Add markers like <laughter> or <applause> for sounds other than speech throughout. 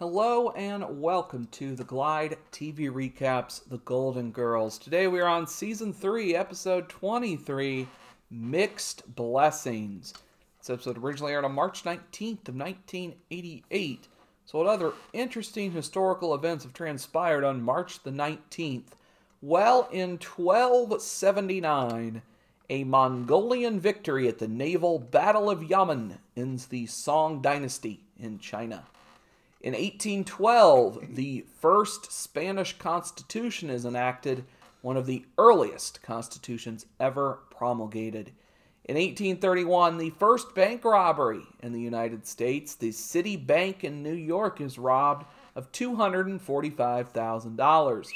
Hello and welcome to the Glide TV Recaps The Golden Girls. Today we are on season 3, episode 23, Mixed Blessings. This episode originally aired on March 19th of 1988. So what other interesting historical events have transpired on March the 19th? Well, in 1279, a Mongolian victory at the naval Battle of Yamen ends the Song dynasty in China. In 1812, the first Spanish Constitution is enacted, one of the earliest constitutions ever promulgated. In 1831, the first bank robbery in the United States, the City Bank in New York, is robbed of $245,000,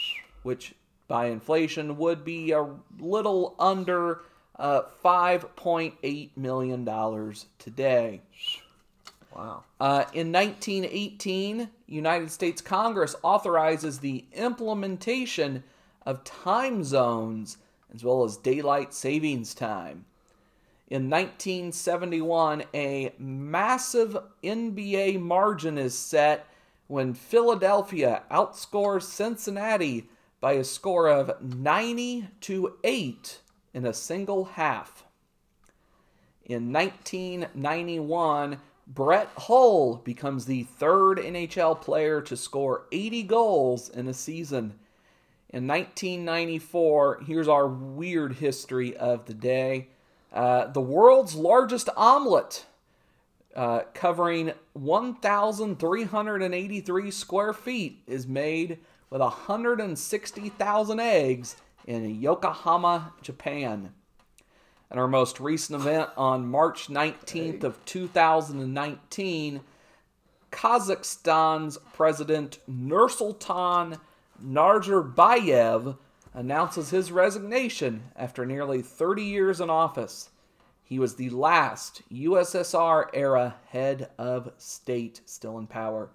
which by inflation would be a little under uh, $5.8 million today. Wow. Uh, in 1918, United States Congress authorizes the implementation of time zones as well as daylight savings time. In 1971, a massive NBA margin is set when Philadelphia outscores Cincinnati by a score of 90 to 8 in a single half. In 1991, Brett Hull becomes the third NHL player to score 80 goals in a season. In 1994, here's our weird history of the day. Uh, the world's largest omelet, uh, covering 1,383 square feet, is made with 160,000 eggs in Yokohama, Japan. And our most recent event on March 19th of 2019, Kazakhstan's President Nursultan Nazarbayev announces his resignation after nearly 30 years in office. He was the last USSR era head of state still in power.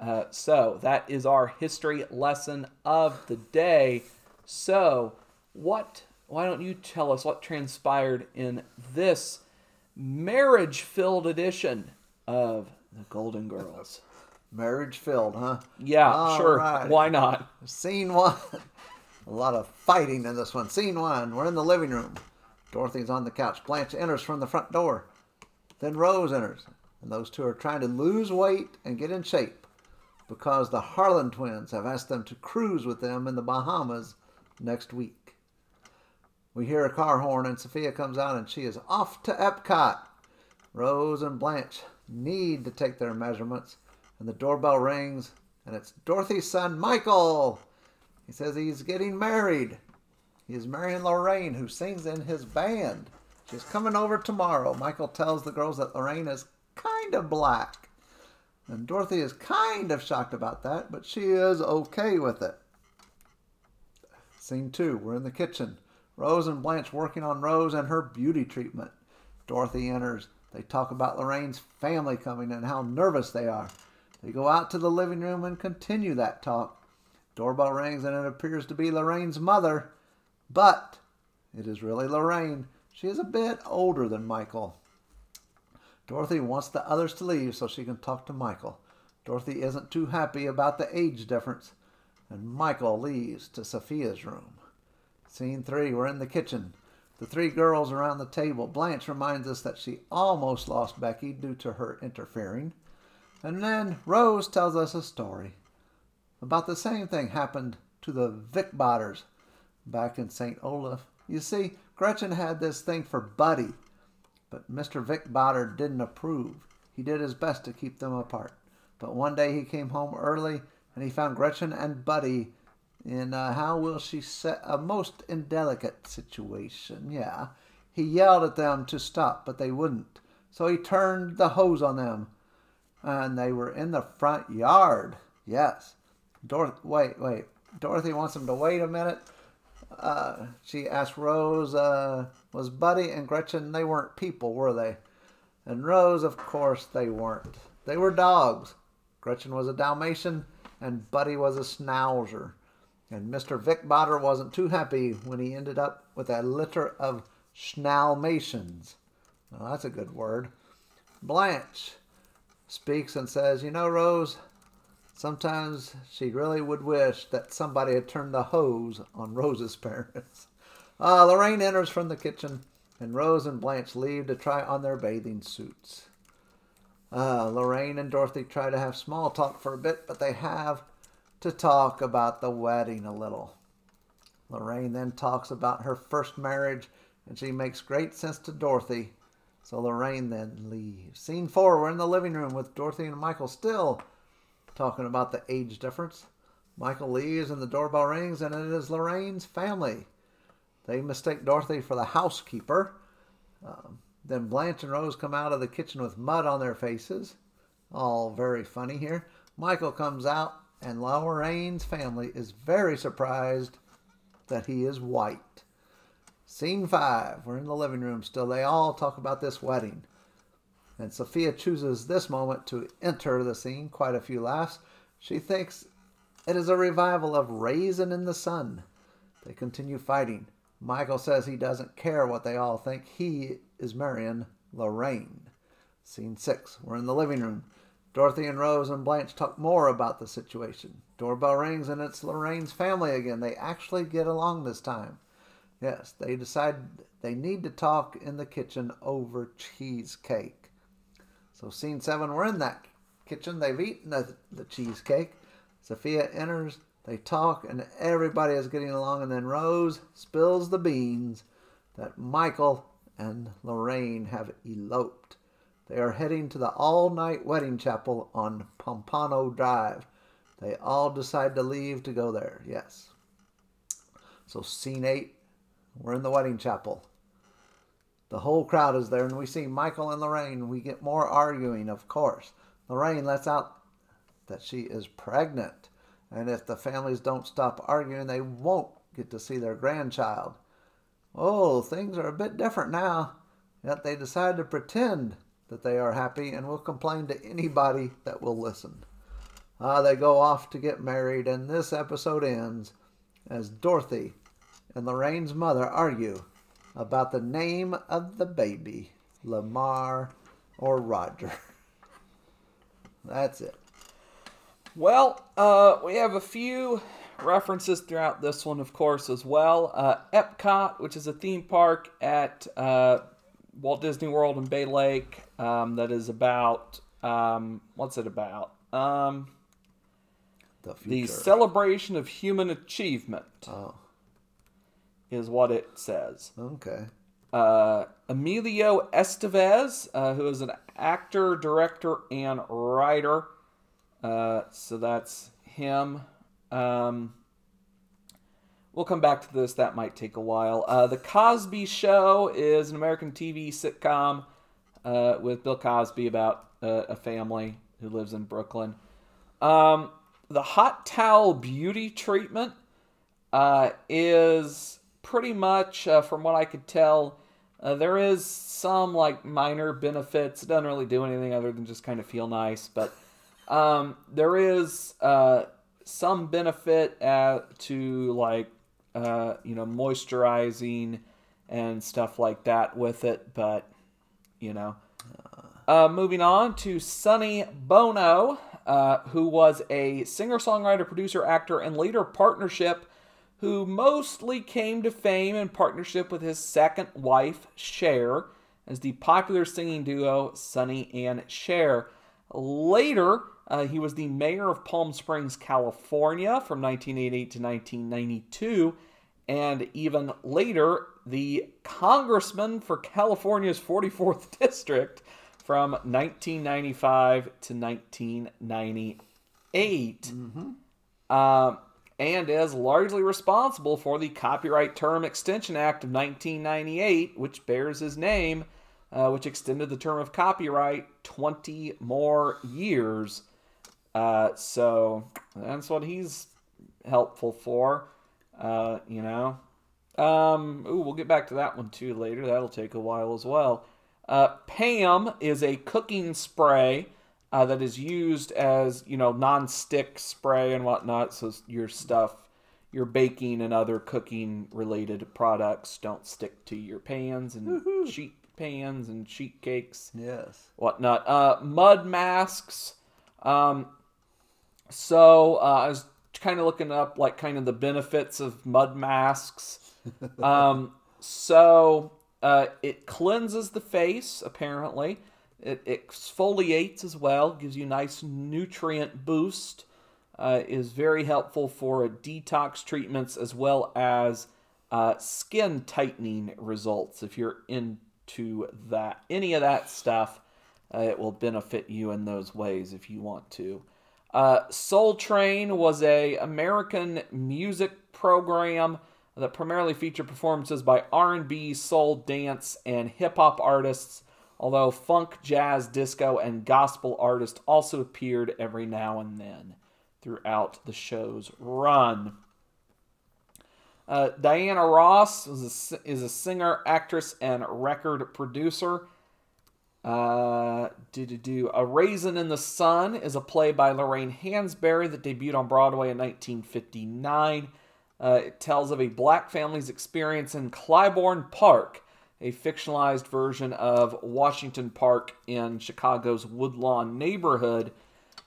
Uh, so that is our history lesson of the day. So, what why don't you tell us what transpired in this marriage filled edition of The Golden Girls? <laughs> Marriage filled, huh? Yeah, All sure. right. Why not? Scene one. <laughs> A lot of fighting in this one. Scene one. We're in the living room. Dorothy's on the couch. Blanche enters from the front door. Then Rose enters. And those two are trying to lose weight and get in shape because the Harlan twins have asked them to cruise with them in the Bahamas next week. We hear a car horn and Sophia comes out and she is off to Epcot. Rose and Blanche need to take their measurements and the doorbell rings and it's Dorothy's son Michael. He says he's getting married. He is marrying Lorraine, who sings in his band. She's coming over tomorrow. Michael tells the girls that Lorraine is kind of black. And Dorothy is kind of shocked about that, but she is okay with it. Scene two, we're in the kitchen. Rose and Blanche working on Rose and her beauty treatment. Dorothy enters. They talk about Lorraine's family coming and how nervous they are. They go out to the living room and continue that talk. Doorbell rings and it appears to be Lorraine's mother, but it is really Lorraine. She is a bit older than Michael. Dorothy wants the others to leave so she can talk to Michael. Dorothy isn't too happy about the age difference, and Michael leaves to Sophia's room. Scene three, we're in the kitchen. The three girls around the table. Blanche reminds us that she almost lost Becky due to her interfering. And then Rose tells us a story about the same thing happened to the Vickbotters back in St. Olaf. You see, Gretchen had this thing for Buddy, but Mr. Vickbotter didn't approve. He did his best to keep them apart. But one day he came home early and he found Gretchen and Buddy in uh, how will she set a most indelicate situation. Yeah, he yelled at them to stop, but they wouldn't. So he turned the hose on them, and they were in the front yard. Yes, Dorothy. Wait, wait. Dorothy wants them to wait a minute. Uh, she asked Rose, uh, "Was Buddy and Gretchen? They weren't people, were they?" And Rose, of course, they weren't. They were dogs. Gretchen was a Dalmatian, and Buddy was a Schnauzer. And Mr. Vickbotter wasn't too happy when he ended up with a litter of Schnalmatians. Well, that's a good word. Blanche speaks and says, You know, Rose, Sometimes she really would wish that somebody had turned the hose on Rose's <laughs> parents. Uh, Lorraine enters from the kitchen, and Rose and Blanche leave to try on their bathing suits. Uh, Lorraine and Dorothy try to have small talk for a bit, but they have to talk about the wedding a little. Lorraine then talks about her first marriage, and she makes great sense to Dorothy. So Lorraine then leaves. Scene four, we're in the living room with Dorothy and Michael still talking about the age difference. Michael leaves and the doorbell rings, and it is Lorraine's family. They mistake Dorothy for the housekeeper. Um, then Blanche and Rose come out of the kitchen with mud on their faces. All very funny here. Michael comes out, and Lorraine's family is very surprised that he is white. Scene five. We're in the living room still. They all talk about this wedding. And Sophia chooses this moment to enter the scene. Quite a few laughs. She thinks it is a revival of Raisin in the Sun. They continue fighting. Michael says he doesn't care what they all think. He is marrying Lorraine. Scene six. We're in the living room. Dorothy and Rose and Blanche talk more about the situation. Doorbell rings and it's Lorraine's family again. They actually get along this time. Yes, they decide they need to talk in the kitchen over cheesecake. So, scene seven, we're in that kitchen. They've eaten the, the cheesecake. Sophia enters, they talk, and everybody is getting along. And then Rose spills the beans that Michael and Lorraine have eloped. They are heading to the all night wedding chapel on Pompano Drive. They all decide to leave to go there, yes. So, scene eight, we're in the wedding chapel. The whole crowd is there, and we see Michael and Lorraine. We get more arguing, of course. Lorraine lets out that she is pregnant, and if the families don't stop arguing, they won't get to see their grandchild. Oh, things are a bit different now. Yet they decide to pretend that they are happy and will complain to anybody that will listen. Uh, they go off to get married, and this episode ends as Dorothy and Lorraine's mother argue about the name of the baby, Lamar or Roger. <laughs> That's it. Well, uh, we have a few references throughout this one, of course, as well. Uh, Epcot, which is a theme park at uh, Walt Disney World in Bay Lake, um, that is about um, what's it about? Um, The the celebration of human achievement oh, is what it says. okay. uh, Emilio Estevez, uh, who is an actor, director, and writer. Uh, so that's him. Um, we'll come back to this. That might take a while. Uh, the Cosby Show is an American TV sitcom uh, with Bill Cosby about uh, a family who lives in Brooklyn. Um, the hot towel beauty treatment uh, is pretty much, uh, from what I could tell, uh, there is some like minor benefits. It doesn't really do anything other than just kind of feel nice, but um, there is some benefit uh, to like uh, you know moisturizing and stuff like that with it. But you know, uh, moving on to Sonny Bono, uh, who was a singer, songwriter, producer, actor, and later partnership, who mostly came to fame in partnership with his second wife, Cher, as the popular singing duo Sonny and Cher. Later, uh, he was the mayor of Palm Springs, California from 1988 to 1992, and even later, the congressman for California's 44th <laughs> district from 1995 to 1998. Um, and is largely responsible for the Copyright Term Extension Act of 1998, which bears his name, uh, which extended the term of copyright 20 more years. Uh, so that's what he's helpful for, uh, you know. Um, ooh, we'll get back to that one too later. That'll take a while as well. Uh, Pam is a cooking spray uh, that is used as you know non-stick spray and whatnot, so your stuff, your baking and other cooking related products don't stick to your pans and sheet pans and sheet cakes Yes. whatnot. Uh, mud masks. Um, So uh, I was kind of looking up like kind of the benefits of mud masks. <laughs> um, so uh, it cleanses the face apparently. It exfoliates as well, gives you a nice nutrient boost. Uh, is very helpful for detox treatments as well as uh, skin tightening results. If you're into that, any of that stuff, uh, it will benefit you in those ways if you want to. Uh, Soul Train was a American music program that primarily featured performances by R&B, soul, dance, and hip hop artists although funk, jazz, disco, and gospel artists also appeared every now and then throughout the show's run. Uh, Diana Ross is a, is a singer, actress, and record producer. Uh, do, do, do. A Raisin in the Sun is a play by Lorraine Hansberry that debuted on Broadway in 1959. Uh, it tells of a black family's experience in Clybourne Park a fictionalized version of Washington Park in Chicago's Woodlawn neighborhood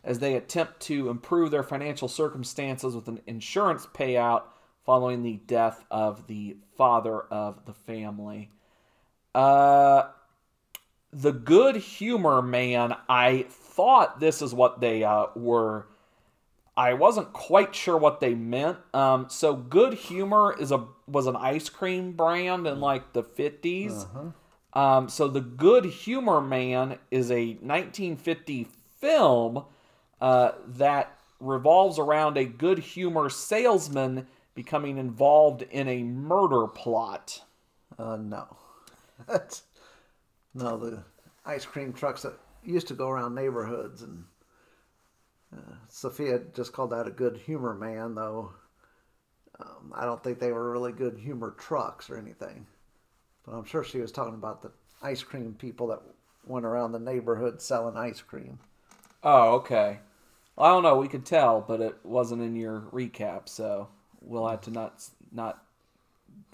as they attempt to improve their financial circumstances with an insurance payout following the death of the father of the family. Uh, the Good Humor Man, I thought this is what they uh, were I wasn't quite sure what they meant. Um, so Good Humor is a was an ice cream brand in like the 50s. Uh-huh. Um, so the Good Humor Man is a 1950 film uh, that revolves around a good humor salesman becoming involved in a murder plot. Uh, no, <laughs> that's no the ice cream trucks that used to go around neighborhoods and uh, Sophia just called that a good humor man, though. Um, I don't think they were really good humor trucks or anything. But I'm sure she was talking about the ice cream people that went around the neighborhood selling ice cream. Oh, okay. Well, I don't know. We could tell, but it wasn't in your recap, so we'll have to not not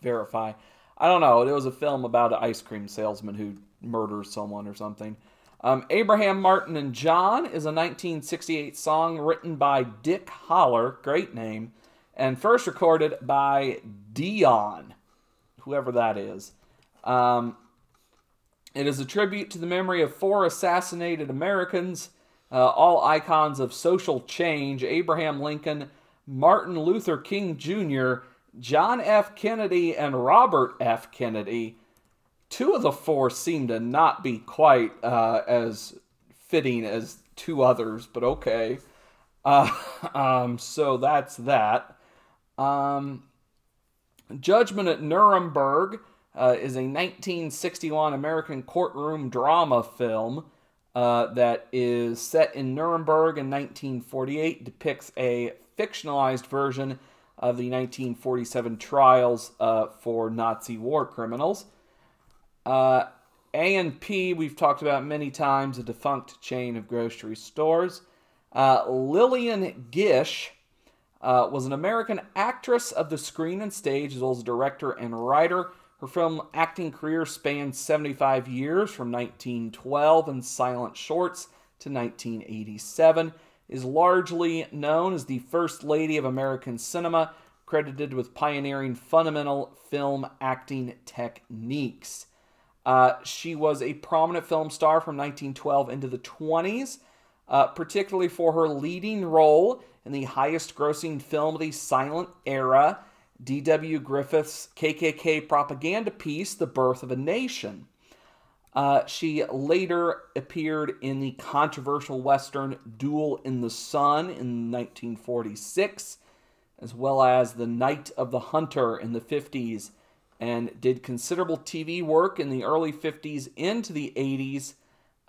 verify. I don't know. It was a film about an ice cream salesman who murders someone or something. Um, Abraham Martin and John is a 1968 song written by Dick Holler, great name, and first recorded by Dion, whoever that is. Um, it is a tribute to the memory of four assassinated Americans, uh, all icons of social change Abraham Lincoln, Martin Luther King Jr., John F. Kennedy, and Robert F. Kennedy two of the four seem to not be quite uh, as fitting as two others, but okay. Uh, <laughs> um, so that's that. Um, Judgment at Nuremberg uh, is a 1961 American courtroom drama film uh, that is set in Nuremberg in 1948, depicts a fictionalized version of the 1947 trials uh, for Nazi war criminals. Uh, A&P, we've talked about many times, a defunct chain of grocery stores. Uh, Lillian Gish uh, was an American actress of the screen and stage, as well as director and writer. Her film acting career spanned 75 years from 1912 in silent shorts to 1987. Is largely known as the first lady of American cinema, credited with pioneering fundamental film acting techniques. Uh, she was a prominent film star from 1912 into the 20s, uh, particularly for her leading role in the highest grossing film of the silent era, D.W. Griffith's KKK propaganda piece, The Birth of a Nation. Uh, she later appeared in the controversial Western Duel in the Sun in 1946, as well as The Night of the Hunter in the 50s and did considerable TV work in the early 50s into the 80s,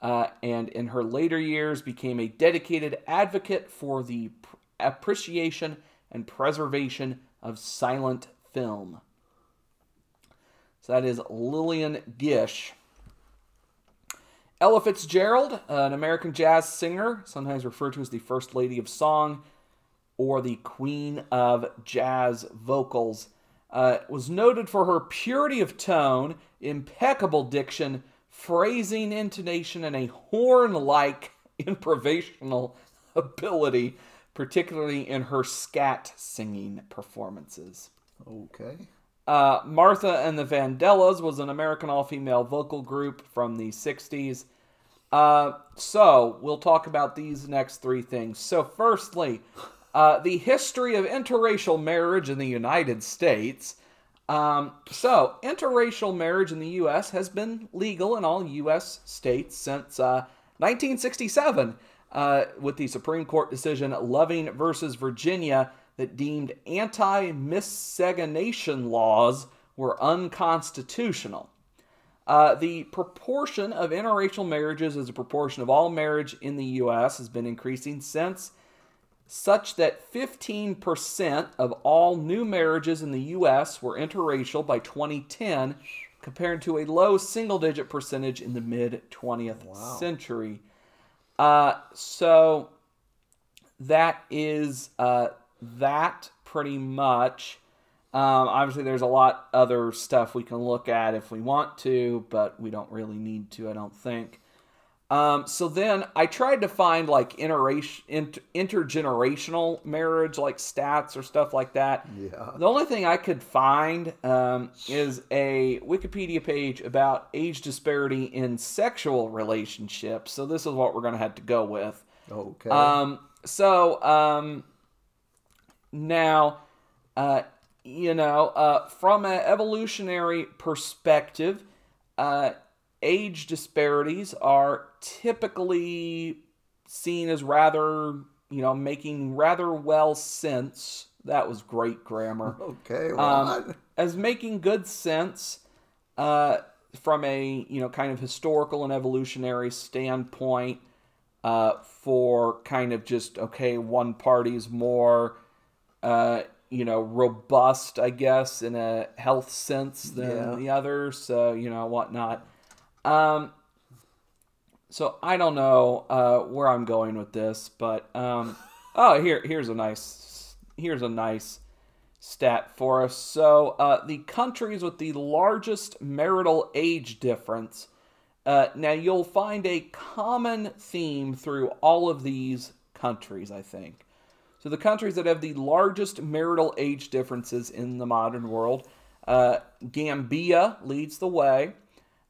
uh, and in her later years became a dedicated advocate for the appreciation and preservation of silent film. So that is Lillian Gish. Ella Fitzgerald, an American jazz singer, sometimes referred to as the First Lady of Song or the Queen of Jazz Vocals, uh, was noted for her purity of tone, impeccable diction, phrasing, intonation, and a horn like <laughs> improvisational ability. particularly in her scat singing performances. Okay. Uh, Martha and the Vandellas was an American all female vocal group from the 60s. Uh, so, we'll talk about these next three things. So, firstly, uh, the history of interracial marriage in the United States. Um, so, interracial marriage in the U.S. has been legal in all U.S. states since uh, 1967 uh, with the Supreme Court decision Loving versus Virginia that deemed anti miscegenation laws were unconstitutional. Uh, the proportion of interracial marriages as a proportion of all marriage in the U.S. has been increasing since, such that 15% of all new marriages in the U.S. were interracial by 2010, compared to a low single digit percentage in the mid 20th wow. century. Uh, so that is uh, that pretty much. Um, obviously, there's a lot other stuff we can look at if we want to, but we don't really need to, I don't think. Um, so then I tried to find like interation, inter, intergenerational marriage, like stats or stuff like that. Yeah. The only thing I could find um, is a Wikipedia page about age disparity in sexual relationships. So this is what we're going to have to go with. Okay. Um, so um, now, uh, you know, uh, from an evolutionary perspective, uh, age disparities are typically seen as rather, you know, making rather well sense. That was great grammar. <laughs> Okay, um, as making good sense uh, from a, you know, kind of historical and evolutionary standpoint uh, for kind of just, okay, one party's more uh, you know, robust, I guess, in a health sense than yeah. the other So, you know, whatnot. Um, so I don't know uh, where I'm going with this, but um, <laughs> oh, here here's a nice here's a nice stat for us. So uh, the countries with the largest marital age difference. Uh, now you'll find a common theme through all of these countries, I think. So the countries that have the largest marital age differences in the modern world, uh, Gambia leads the way.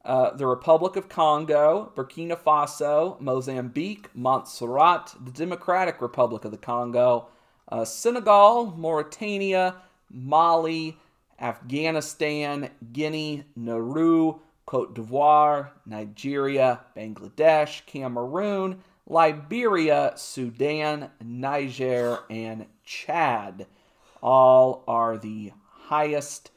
Uh, the Republic of Congo, Burkina Faso, Mozambique, Montserrat, the Democratic Republic of the Congo, uh, Senegal, Mauritania, Mali, Afghanistan, Guinea, Nauru, Cote d'Ivoire, Nigeria, Bangladesh, Cameroon, Liberia, Sudan, Niger, and Chad. All are the highest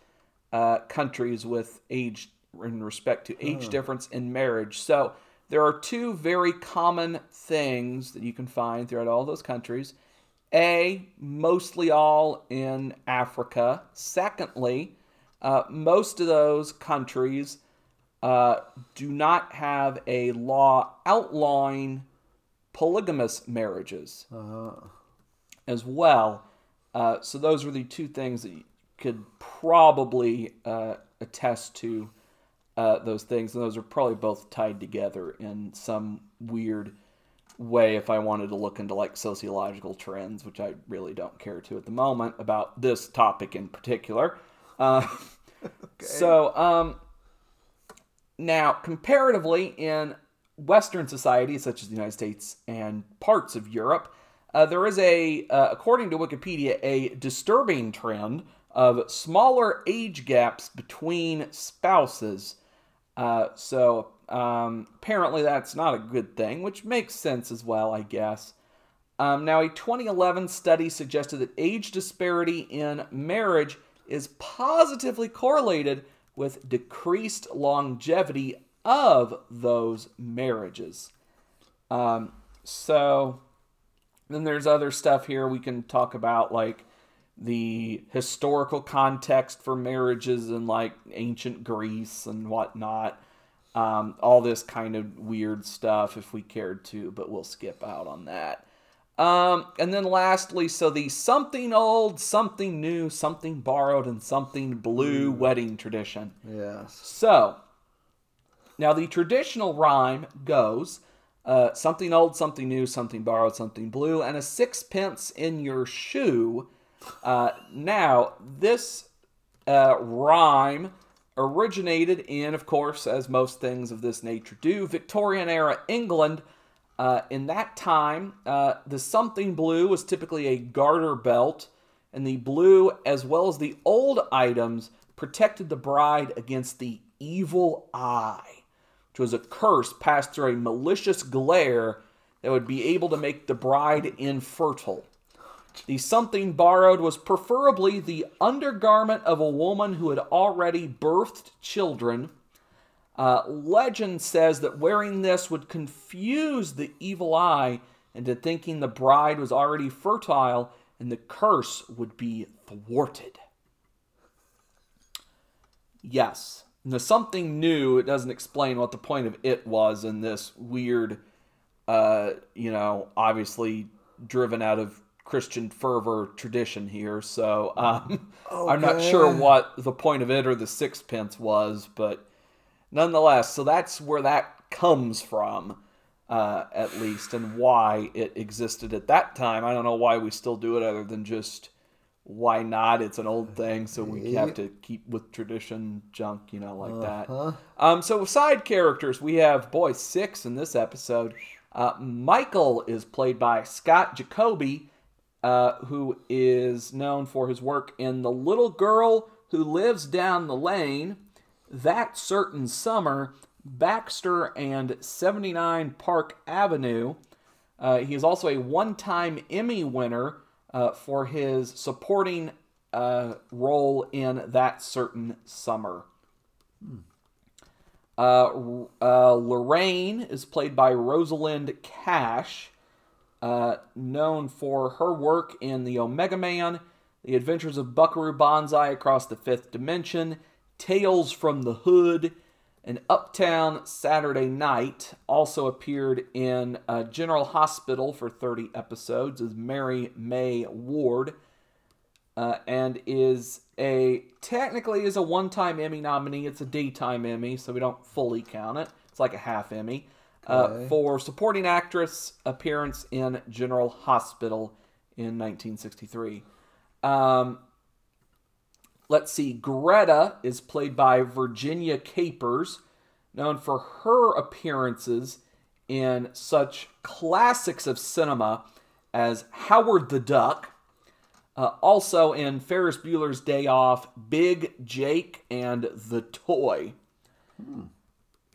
uh, countries with age in respect to age difference in marriage. So there are two very common things that you can find throughout all those countries. A, mostly all in Africa. Secondly, uh, most of those countries uh, do not have a law outlawing polygamous marriages uh. as well. Uh, so those are the two things that you could probably uh, attest to uh, those things, and those are probably both tied together in some weird way. If I wanted to look into like sociological trends, which I really don't care to at the moment about this topic in particular. Uh, <laughs> okay. So um, now, comparatively, in Western societies, such as the United States and parts of Europe, uh, there is a, uh, according to Wikipedia, a disturbing trend of smaller age gaps between spouses. Uh, so um, apparently that's not a good thing, which makes sense as well, I guess. Um, now, a 2011 study suggested that age disparity in marriage is positively correlated with decreased longevity of those marriages. Um, so then there's other stuff here we can talk about, like the historical context for marriages in like ancient Greece and whatnot. Um, all this kind of weird stuff if we cared to, but we'll skip out on that. Um, and then lastly, so the something old, something new, something borrowed, and something blue wedding tradition. Yes. So now, the traditional rhyme goes uh, something old, something new, something borrowed, something blue, and a sixpence in your shoe. Uh, now, this uh, rhyme originated in, of course, as most things of this nature do, Victorian era England. Uh, in that time, uh, the something blue was typically a garter belt, and the blue, as well as the old items, protected the bride against the evil eye which was a curse passed through a malicious glare that would be able to make the bride infertile. The something borrowed was preferably the undergarment of a woman who had already birthed children. Uh, legend says that wearing this would confuse the evil eye into thinking the bride was already fertile and the curse would be thwarted. Yes, the something new, it doesn't explain what the point of it was in this weird, uh, you know, obviously driven out of Christian fervor tradition here. So um, okay. I'm not sure what the point of it or the sixpence was, but nonetheless, so that's where that comes from, uh, at least, and why it existed at that time. I don't know why we still do it other than just why not? It's an old thing, so we have to keep with tradition junk, you know, like uh-huh. that. Um, so side characters, we have boy six in this episode. Uh, Michael is played by Scott Jacoby, uh, who is known for his work in The Little Girl Who Lives Down the Lane, That Certain Summer, Baxter, and 79 Park Avenue. Uh, he is also a one time Emmy winner uh, for his supporting uh, role in that certain summer. Hmm. Uh, uh, Lorraine is played by Rosalind Cash, uh, known for her work in The Omega Man, The Adventures of Buckaroo Banzai Across the Fifth Dimension, Tales from the Hood, and Uptown Saturday Night also appeared in uh, General Hospital for 30 episodes as Mary Mae Ward, uh, and is a technically is a one-time Emmy nominee. It's a daytime Emmy, so we don't fully count it. It's like a half Emmy uh, for supporting actress appearance in General Hospital in 1963. Um, Let's see, Greta is played by Virginia Capers, known for her appearances in such classics of cinema as Howard the Duck, uh, also in Ferris Bueller's Day Off, Big Jake, and The Toy. Hmm.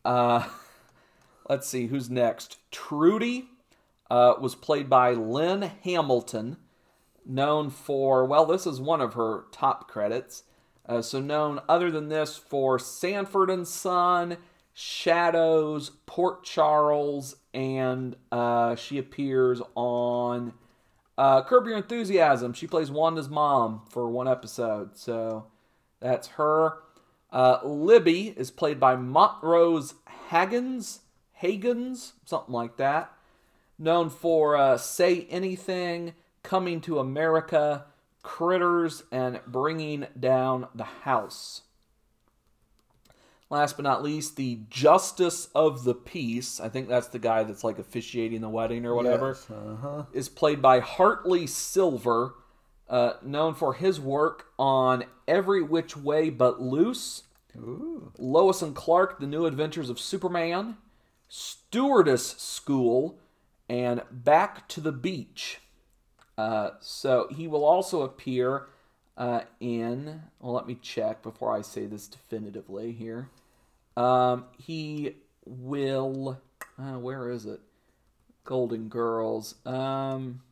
Uh, <laughs> let's see, who's next? Trudy uh, was played by Lynn Hamilton known for, well, this is one of her top credits. Uh, so, known other than this for Sanford and Son, Shadows, Port Charles, and uh, she appears on uh, Curb Your Enthusiasm. She plays Wanda's mom for one episode. So, that's her. Uh, Libby is played by Montrose Hagins, Hagens, something like that. Known for uh, Say Anything, coming to America, critters, and bringing down the house. Last but not least, the Justice of the Peace, I think that's the guy that's like officiating the wedding or whatever, yes, uh-huh. is played by Hartley Silver, uh, known for his work on Every Which Way But Loose, Ooh. Lois and Clark, The New Adventures of Superman, Stewardess School, and Back to the Beach. Uh, so he will also appear uh, in. Well, let me check before I say this definitively here. Um, he will. Uh, where is it? Golden Girls. Um,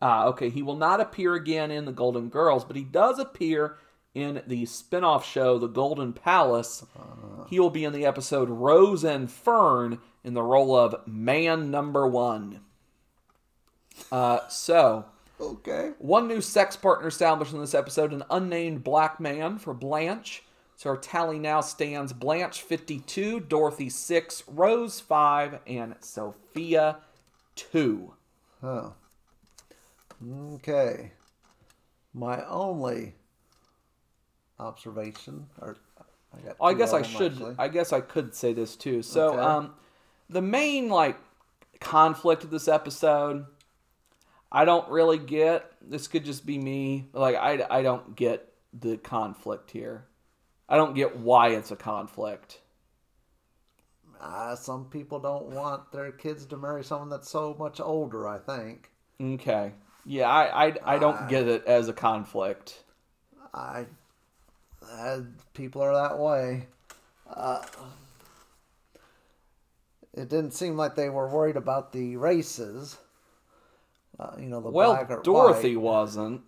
ah, okay. He will not appear again in the Golden Girls, but he does appear in the spin-off show The Golden Palace. Uh. He will be in the episode Rose and Fern in the role of Man Number One. Uh, so Okay. One new sex partner established in this episode an unnamed black man for Blanche. So our tally now stands Blanche 52, Dorothy 6, Rose 5, and Sophia 2. Oh. Okay. My only observation, or I. I guess I should. Actually. I guess I could say this too. So, okay. um, the main like conflict of this episode. I don't really get. This could just be me. Like I, I don't get the conflict here. I don't get why it's a conflict. Uh, some people don't want their kids to marry someone that's so much older. I think. Okay. Yeah, I I, I don't get it as a conflict. I, uh, people are that way. Uh, it didn't seem like they were worried about the races. Uh, you know, the Well, black or Dorothy white, wasn't.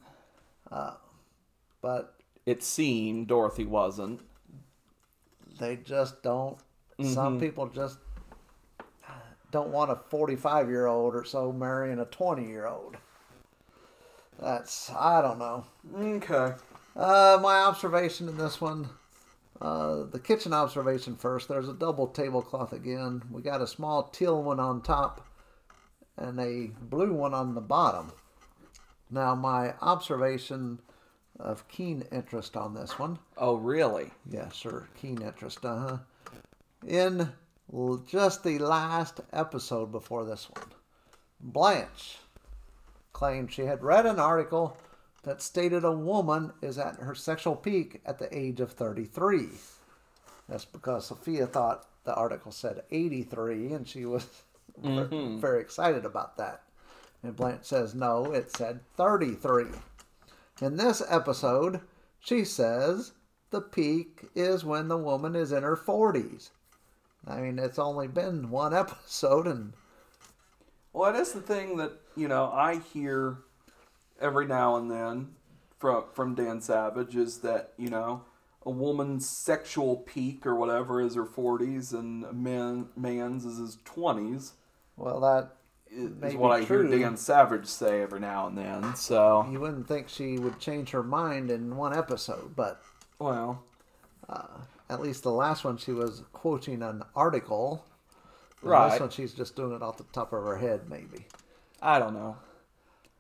but It seemed Dorothy wasn't. they just don't. Mm-hmm. Some people just don't want a 45 year old or so marrying a 20 year old. That's I don't know. Okay. Uh, my observation in this one, uh, the kitchen observation first. There's a double tablecloth again. We got a small teal one on top and a blue one on the bottom. Now, my observation of keen interest on this one. Oh, really? Yeah, sure, keen interest. Uh huh. In just the last episode before this one, Blanche claimed she had read an article that stated a woman is at her sexual peak at the age of 33. That's because Sophia thought the article said 83 and she was <laughs> ver- mm-hmm. very excited about that. And Blanche says, no, it said 33. In this episode, she says the peak is when the woman is in her 40s. I mean, it's only been one <laughs> episode, and Well, that's the thing that you know I hear every now and then from from Dan Savage is that you know a woman's sexual peak or whatever is her forties and a man man's is his twenties. well, that Is what I hear. Dan Savage say every now and then. So You wouldn't think she would change her mind in one episode, but well, uh, at least the last one she was quoting an article. Right. This one she's just doing it off the top of her head, maybe. I don't know.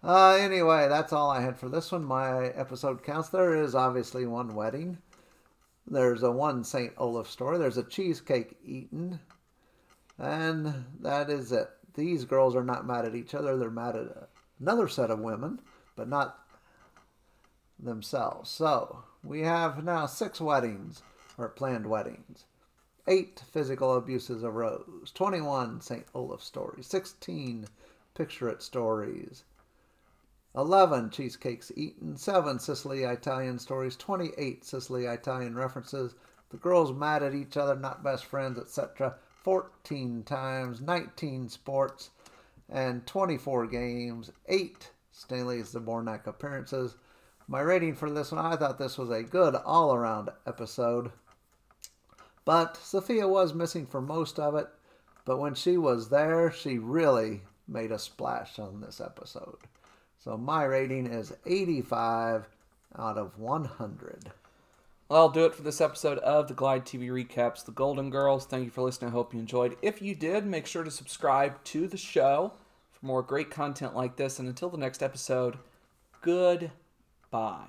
Uh, anyway, that's all I had for this one. My episode counts. There is obviously one wedding. There's a one St. Olaf story. There's a cheesecake eaten. And that is it. These girls are not mad at each other. They're mad at another set of women, but not themselves. So we have now six weddings or planned weddings. Eight physical abuses arose. 21 St. Olaf stories. 16 picture it stories. 11 cheesecakes eaten, 7 Sicily Italian stories, 28 Sicily Italian references, the girls mad at each other, not best friends, etc. 14 times, 19 sports, and 24 games, 8 Stanley Zbornak appearances. My rating for this one, I thought this was a good all around episode. But Sophia was missing for most of it, but when she was there, she really made a splash on this episode. So my rating is 85 out of 100. Well, I'll do it for this episode of the Glide TV Recaps, The Golden Girls. Thank you for listening. I hope you enjoyed. If you did, make sure to subscribe to the show for more great content like this. And until the next episode, goodbye.